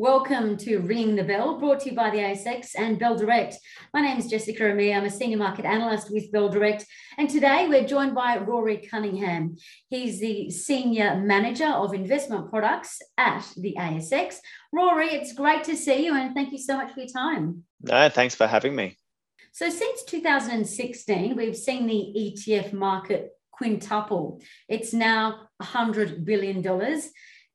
Welcome to Ringing the Bell, brought to you by the ASX and Bell Direct. My name is Jessica Amir. I'm a senior market analyst with Bell Direct. And today we're joined by Rory Cunningham. He's the senior manager of investment products at the ASX. Rory, it's great to see you and thank you so much for your time. No, thanks for having me. So, since 2016, we've seen the ETF market quintuple. It's now $100 billion.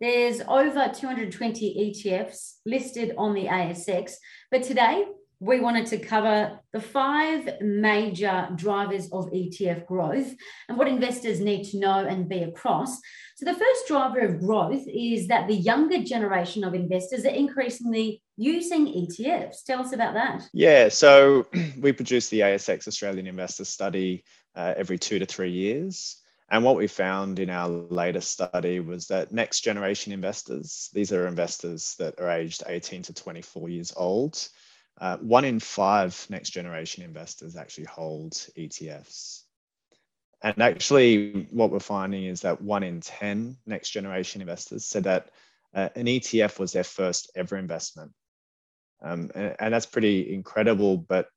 There's over 220 ETFs listed on the ASX, but today we wanted to cover the five major drivers of ETF growth and what investors need to know and be across. So, the first driver of growth is that the younger generation of investors are increasingly using ETFs. Tell us about that. Yeah, so we produce the ASX Australian Investor Study uh, every two to three years. And what we found in our latest study was that next generation investors, these are investors that are aged 18 to 24 years old, uh, one in five next generation investors actually hold ETFs. And actually, what we're finding is that one in 10 next generation investors said that uh, an ETF was their first ever investment. Um, and, and that's pretty incredible. But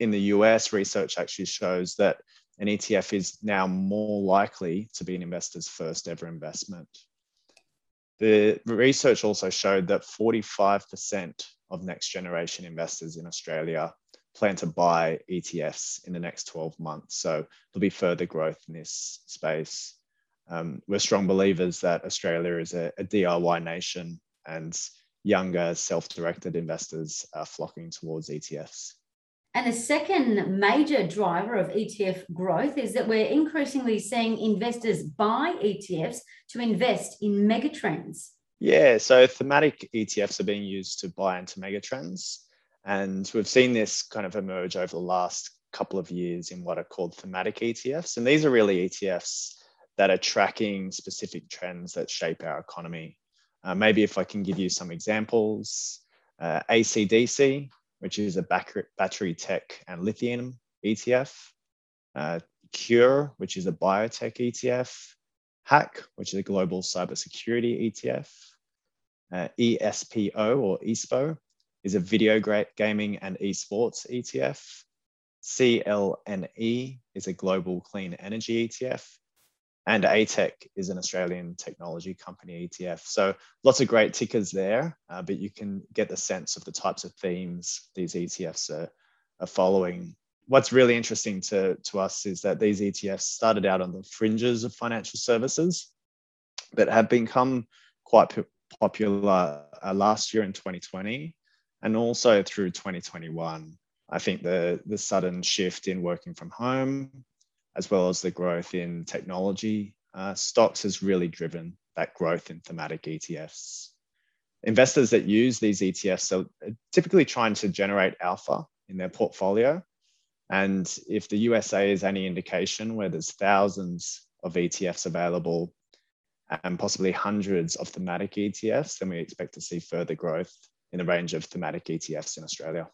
in the US, research actually shows that an ETF is now more likely to be an investor's first ever investment. The research also showed that 45% of next generation investors in Australia plan to buy ETFs in the next 12 months. So there'll be further growth in this space. Um, we're strong believers that Australia is a, a DIY nation and younger self directed investors are flocking towards ETFs. And the second major driver of ETF growth is that we're increasingly seeing investors buy ETFs to invest in megatrends. Yeah, so thematic ETFs are being used to buy into megatrends. And we've seen this kind of emerge over the last couple of years in what are called thematic ETFs. And these are really ETFs that are tracking specific trends that shape our economy. Uh, maybe if I can give you some examples, uh, ACDC, which is a battery tech and lithium ETF, uh, Cure, which is a biotech ETF, Hack, which is a global cybersecurity ETF, uh, ESPO or ESPO is a video gaming and esports ETF. CLNE is a global clean energy ETF and ATEC is an Australian technology company ETF. So lots of great tickers there, uh, but you can get the sense of the types of themes these ETFs are, are following. What's really interesting to, to us is that these ETFs started out on the fringes of financial services, but have become quite popular uh, last year in 2020 and also through 2021. I think the, the sudden shift in working from home as well as the growth in technology uh, stocks has really driven that growth in thematic ETFs. Investors that use these ETFs are typically trying to generate alpha in their portfolio. And if the USA is any indication where there's thousands of ETFs available and possibly hundreds of thematic ETFs, then we expect to see further growth in the range of thematic ETFs in Australia.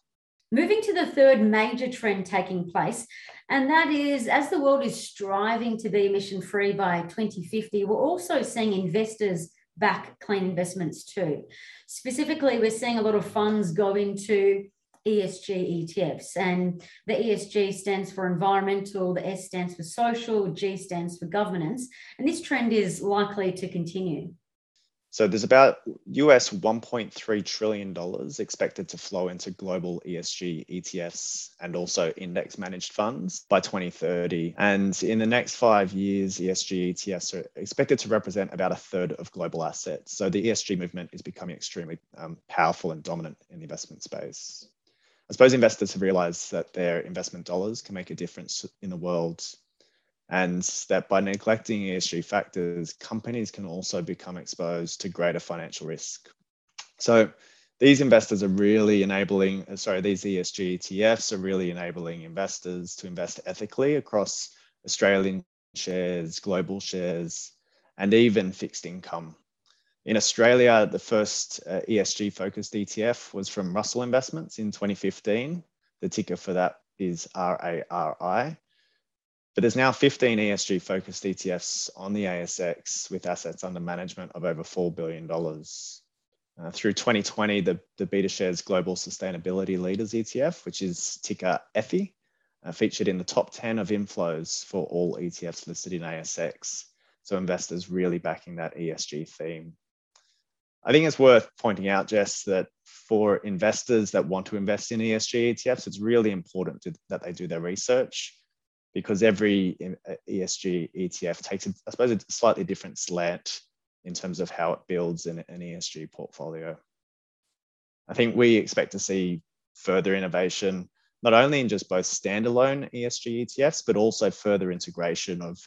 Moving to the third major trend taking place, and that is as the world is striving to be emission free by 2050, we're also seeing investors back clean investments too. Specifically, we're seeing a lot of funds go into ESG ETFs, and the ESG stands for environmental, the S stands for social, G stands for governance, and this trend is likely to continue. So there's about US $1.3 trillion expected to flow into global ESG ETFs and also index managed funds by 2030. And in the next five years, ESG ETFs are expected to represent about a third of global assets. So the ESG movement is becoming extremely um, powerful and dominant in the investment space. I suppose investors have realized that their investment dollars can make a difference in the world and that by neglecting ESG factors, companies can also become exposed to greater financial risk. So these investors are really enabling, uh, sorry, these ESG ETFs are really enabling investors to invest ethically across Australian shares, global shares, and even fixed income. In Australia, the first uh, ESG focused ETF was from Russell Investments in 2015. The ticker for that is RARI. But there's now 15 ESG focused ETFs on the ASX with assets under management of over $4 billion. Uh, through 2020, the, the BetaShares Global Sustainability Leaders ETF, which is ticker ETHI, uh, featured in the top 10 of inflows for all ETFs listed in ASX. So investors really backing that ESG theme. I think it's worth pointing out, Jess, that for investors that want to invest in ESG ETFs, it's really important to, that they do their research because every uh, ESG ETF takes, I suppose, a slightly different slant in terms of how it builds an, an ESG portfolio. I think we expect to see further innovation, not only in just both standalone ESG ETFs, but also further integration of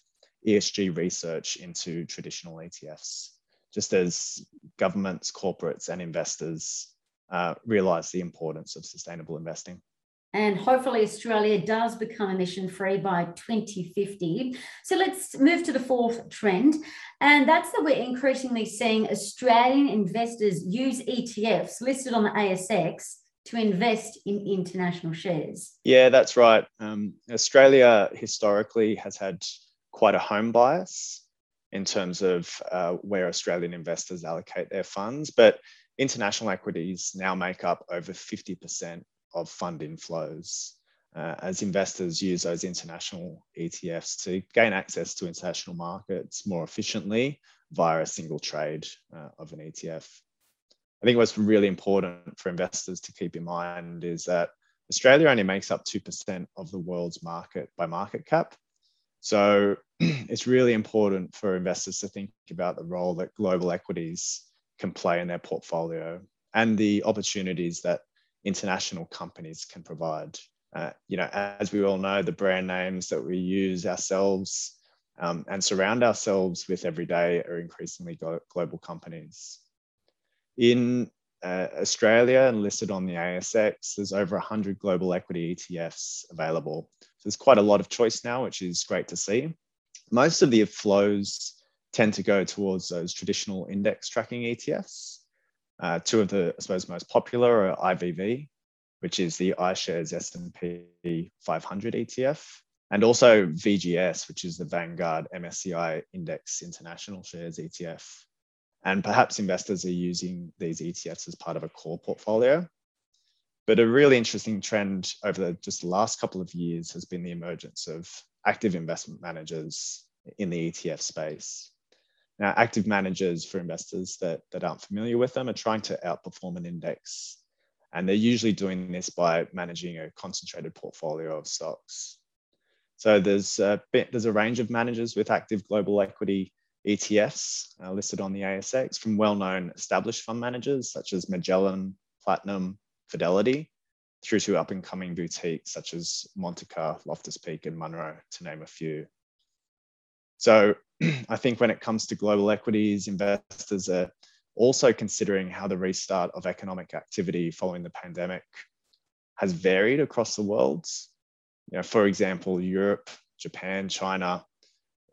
ESG research into traditional ETFs, just as governments, corporates, and investors uh, realize the importance of sustainable investing. And hopefully, Australia does become emission free by 2050. So let's move to the fourth trend. And that's that we're increasingly seeing Australian investors use ETFs listed on the ASX to invest in international shares. Yeah, that's right. Um, Australia historically has had quite a home bias in terms of uh, where Australian investors allocate their funds, but international equities now make up over 50% of fund inflows uh, as investors use those international ETFs to gain access to international markets more efficiently via a single trade uh, of an ETF. I think what's really important for investors to keep in mind is that Australia only makes up 2% of the world's market by market cap. So it's really important for investors to think about the role that global equities can play in their portfolio and the opportunities that international companies can provide. Uh, you know, as we all know, the brand names that we use ourselves um, and surround ourselves with every day are increasingly global companies. In uh, Australia and listed on the ASX, there's over 100 global equity ETFs available. So there's quite a lot of choice now, which is great to see. Most of the flows tend to go towards those traditional index tracking ETFs. Uh, two of the, I suppose, most popular are IVV, which is the iShares S&P 500 ETF, and also VGS, which is the Vanguard MSCI Index International Shares ETF. And perhaps investors are using these ETFs as part of a core portfolio. But a really interesting trend over the, just the last couple of years has been the emergence of active investment managers in the ETF space. Now, active managers for investors that, that aren't familiar with them are trying to outperform an index. And they're usually doing this by managing a concentrated portfolio of stocks. So there's a, bit, there's a range of managers with active global equity ETFs uh, listed on the ASX from well-known established fund managers such as Magellan, Platinum, Fidelity, through to up-and-coming boutiques such as Montaka, Loftus Peak, and Munro, to name a few. So I think when it comes to global equities, investors are also considering how the restart of economic activity following the pandemic has varied across the world. You know, for example, Europe, Japan, China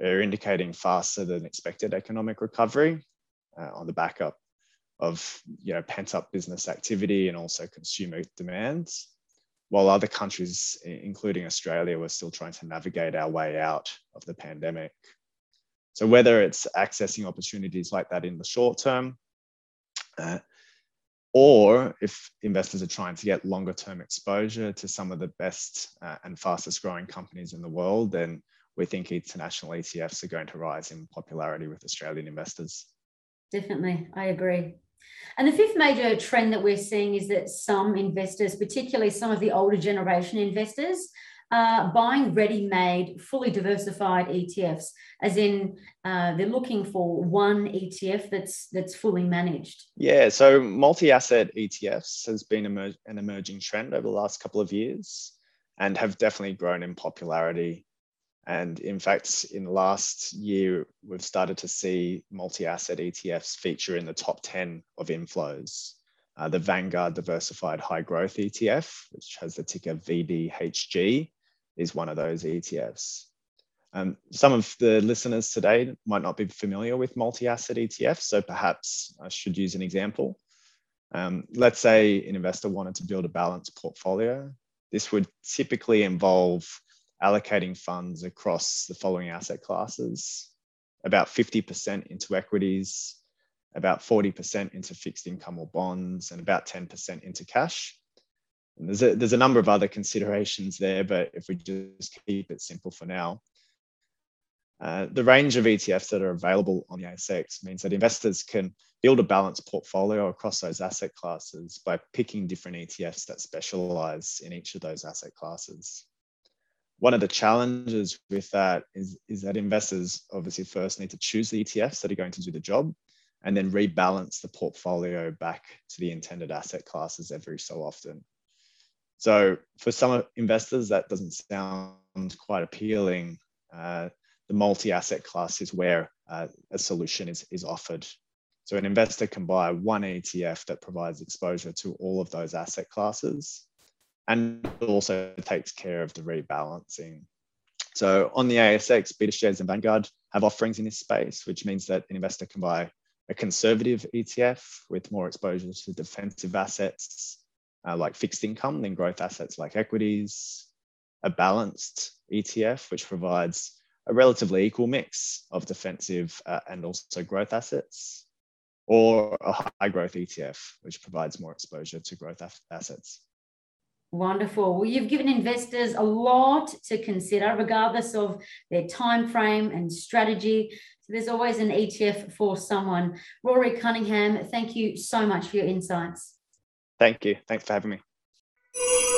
are indicating faster than expected economic recovery uh, on the back up of you know, pent up business activity and also consumer demands, while other countries, including Australia, were still trying to navigate our way out of the pandemic. So whether it's accessing opportunities like that in the short term, uh, or if investors are trying to get longer term exposure to some of the best uh, and fastest growing companies in the world, then we think international ETFs are going to rise in popularity with Australian investors. Definitely, I agree. And the fifth major trend that we're seeing is that some investors, particularly some of the older generation investors, are buying ready-made, fully diversified ETFs, as in uh, they're looking for one ETF that's that's fully managed. Yeah, so multi-asset ETFs has been emer- an emerging trend over the last couple of years, and have definitely grown in popularity. And in fact, in the last year, we've started to see multi-asset ETFs feature in the top 10 of inflows. Uh, the Vanguard Diversified High Growth ETF, which has the ticker VDHG, is one of those ETFs. Um, some of the listeners today might not be familiar with multi-asset ETFs, so perhaps I should use an example. Um, let's say an investor wanted to build a balanced portfolio. This would typically involve allocating funds across the following asset classes, about 50% into equities, about 40% into fixed income or bonds, and about 10% into cash. And there's a, there's a number of other considerations there, but if we just keep it simple for now, uh, the range of ETFs that are available on the ASX means that investors can build a balanced portfolio across those asset classes by picking different ETFs that specialize in each of those asset classes. One of the challenges with that is, is that investors obviously first need to choose the ETFs that are going to do the job and then rebalance the portfolio back to the intended asset classes every so often. So for some investors, that doesn't sound quite appealing. Uh, the multi-asset class is where uh, a solution is, is offered. So an investor can buy one ETF that provides exposure to all of those asset classes and also takes care of the rebalancing. So on the ASX, BetaShares and Vanguard have offerings in this space, which means that an investor can buy a conservative ETF with more exposure to defensive assets uh, like fixed income than growth assets like equities, a balanced ETF, which provides a relatively equal mix of defensive uh, and also growth assets, or a high growth ETF, which provides more exposure to growth assets. Wonderful. Well, you've given investors a lot to consider, regardless of their time frame and strategy. So there's always an ETF for someone. Rory Cunningham, thank you so much for your insights. Thank you. Thanks for having me.